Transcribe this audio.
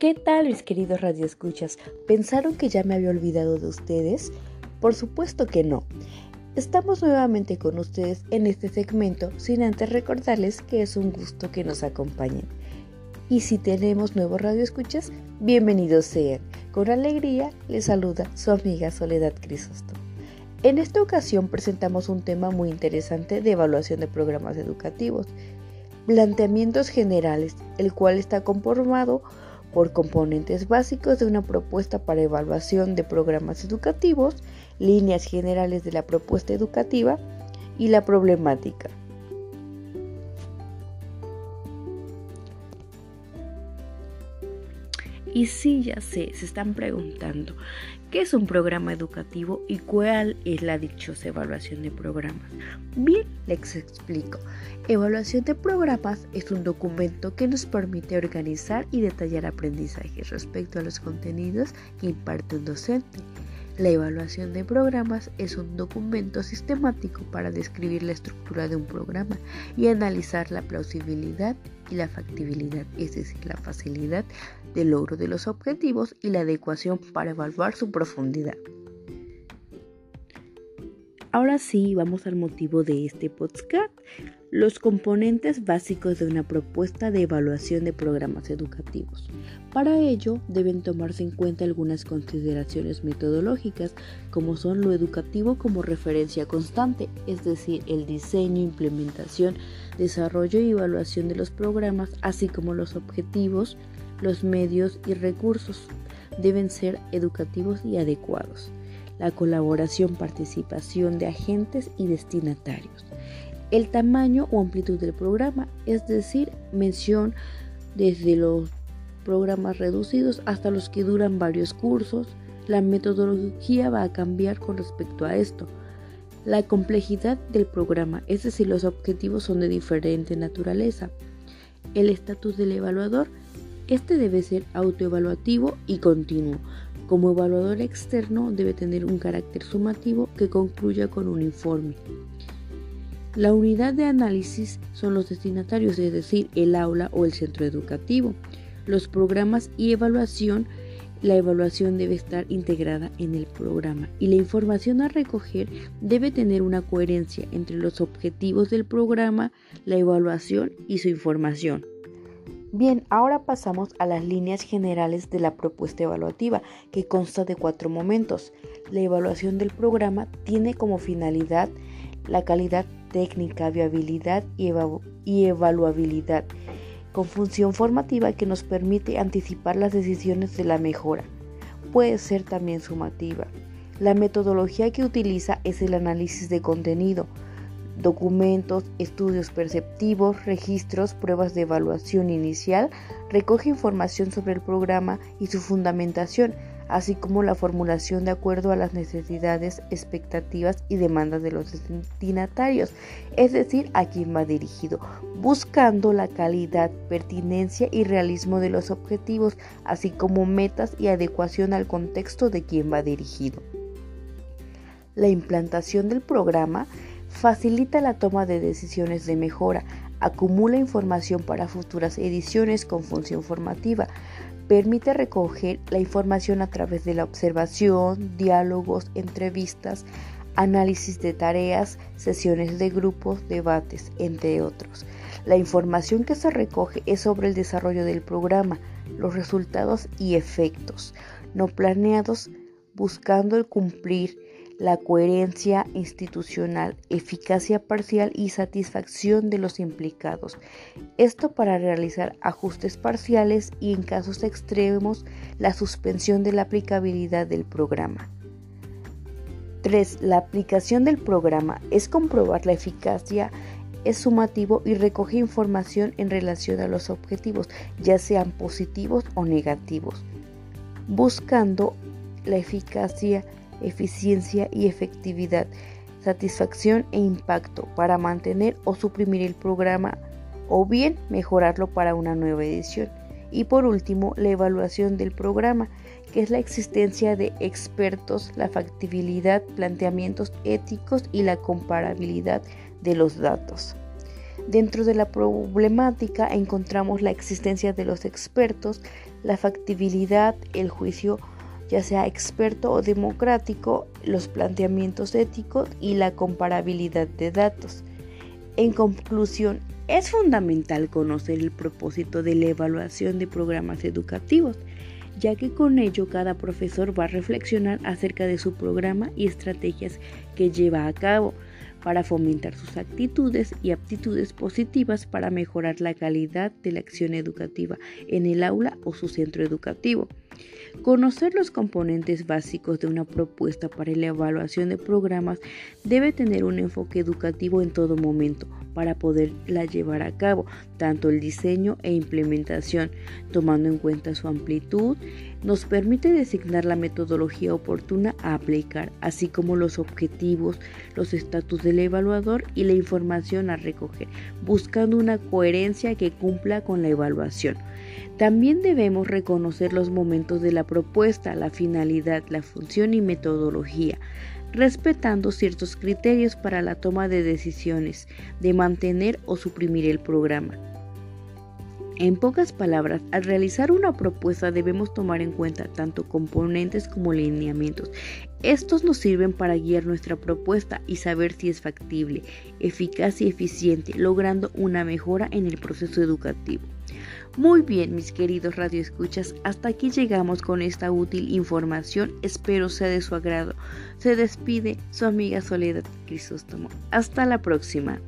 ¿Qué tal mis queridos radioescuchas? ¿Pensaron que ya me había olvidado de ustedes? Por supuesto que no. Estamos nuevamente con ustedes en este segmento sin antes recordarles que es un gusto que nos acompañen. Y si tenemos nuevos radioescuchas, bienvenidos sean. Con alegría les saluda su amiga Soledad Crisóstomo. En esta ocasión presentamos un tema muy interesante de evaluación de programas educativos. Planteamientos generales, el cual está conformado componentes básicos de una propuesta para evaluación de programas educativos, líneas generales de la propuesta educativa y la problemática. Y sí, ya sé, se están preguntando, ¿qué es un programa educativo y cuál es la dichosa evaluación de programas? Bien, les explico. Evaluación de programas es un documento que nos permite organizar y detallar aprendizajes respecto a los contenidos que imparte un docente. La evaluación de programas es un documento sistemático para describir la estructura de un programa y analizar la plausibilidad y la factibilidad, es decir, la facilidad de logro de los objetivos y la adecuación para evaluar su profundidad. Ahora sí, vamos al motivo de este podcast, los componentes básicos de una propuesta de evaluación de programas educativos. Para ello, deben tomarse en cuenta algunas consideraciones metodológicas, como son lo educativo como referencia constante, es decir, el diseño, implementación, desarrollo y evaluación de los programas, así como los objetivos, los medios y recursos. Deben ser educativos y adecuados la colaboración, participación de agentes y destinatarios, el tamaño o amplitud del programa, es decir, mención desde los programas reducidos hasta los que duran varios cursos, la metodología va a cambiar con respecto a esto. La complejidad del programa, es decir, los objetivos son de diferente naturaleza. El estatus del evaluador, este debe ser autoevaluativo y continuo, como evaluador externo debe tener un carácter sumativo que concluya con un informe. La unidad de análisis son los destinatarios, es decir, el aula o el centro educativo. Los programas y evaluación, la evaluación debe estar integrada en el programa y la información a recoger debe tener una coherencia entre los objetivos del programa, la evaluación y su información. Bien, ahora pasamos a las líneas generales de la propuesta evaluativa, que consta de cuatro momentos. La evaluación del programa tiene como finalidad la calidad técnica, viabilidad y, evaluabilidad, con función formativa que nos permite anticipar las decisiones de la mejora. Puede ser también sumativa. La metodología que utiliza es el análisis de contenido, documentos, estudios perceptivos, registros, pruebas de evaluación inicial, recoge información sobre el programa y su fundamentación, así como la formulación de acuerdo a las necesidades, expectativas y demandas de los destinatarios, es decir, a quien va dirigido, buscando la calidad, pertinencia y realismo de los objetivos, así como metas y adecuación al contexto de quien va dirigido. La implantación del programa facilita la toma de decisiones de mejora, acumula información para futuras ediciones con función formativa, permite recoger la información a través de la observación, diálogos, entrevistas, análisis de tareas, sesiones de grupos, debates, entre otros. La información que se recoge es sobre el desarrollo del programa, los resultados y efectos no planeados, buscando el cumplir la coherencia institucional, eficacia parcial y satisfacción de los implicados. Esto para realizar ajustes parciales y en casos extremos la suspensión de la aplicabilidad del programa. 3. La aplicación del programa es comprobar la eficacia es sumativo y recoge información en relación a los objetivos, ya sean positivos o negativos, buscando la eficacia eficiencia y efectividad, satisfacción e impacto para mantener o suprimir el programa o bien mejorarlo para una nueva edición. Y por último, la evaluación del programa, que es la existencia de expertos, la factibilidad, planteamientos éticos y la comparabilidad de los datos. Dentro de la problemática encontramos la existencia de los expertos, la factibilidad, el juicio ya sea experto o democrático, los planteamientos éticos y la comparabilidad de datos. En conclusión, es fundamental conocer el propósito de la evaluación de programas educativos, ya que con ello cada profesor va a reflexionar acerca de su programa y estrategias que lleva a cabo para fomentar sus actitudes y aptitudes positivas para mejorar la calidad de la acción educativa en el aula o su centro educativo. Conocer los componentes básicos de una propuesta para la evaluación de programas debe tener un enfoque educativo en todo momento para poderla llevar a cabo, tanto el diseño e implementación, tomando en cuenta su amplitud, nos permite designar la metodología oportuna a aplicar, así como los objetivos, los estatus del evaluador y la información a recoger, buscando una coherencia que cumpla con la evaluación. También debemos reconocer los momentos de la propuesta, la finalidad, la función y metodología, respetando ciertos criterios para la toma de decisiones de mantener o suprimir el programa. En pocas palabras, al realizar una propuesta debemos tomar en cuenta tanto componentes como lineamientos. Estos nos sirven para guiar nuestra propuesta y saber si es factible, eficaz y eficiente, logrando una mejora en el proceso educativo. Muy bien, mis queridos radioescuchas, hasta aquí llegamos con esta útil información. Espero sea de su agrado. Se despide su amiga Soledad Crisóstomo. Hasta la próxima.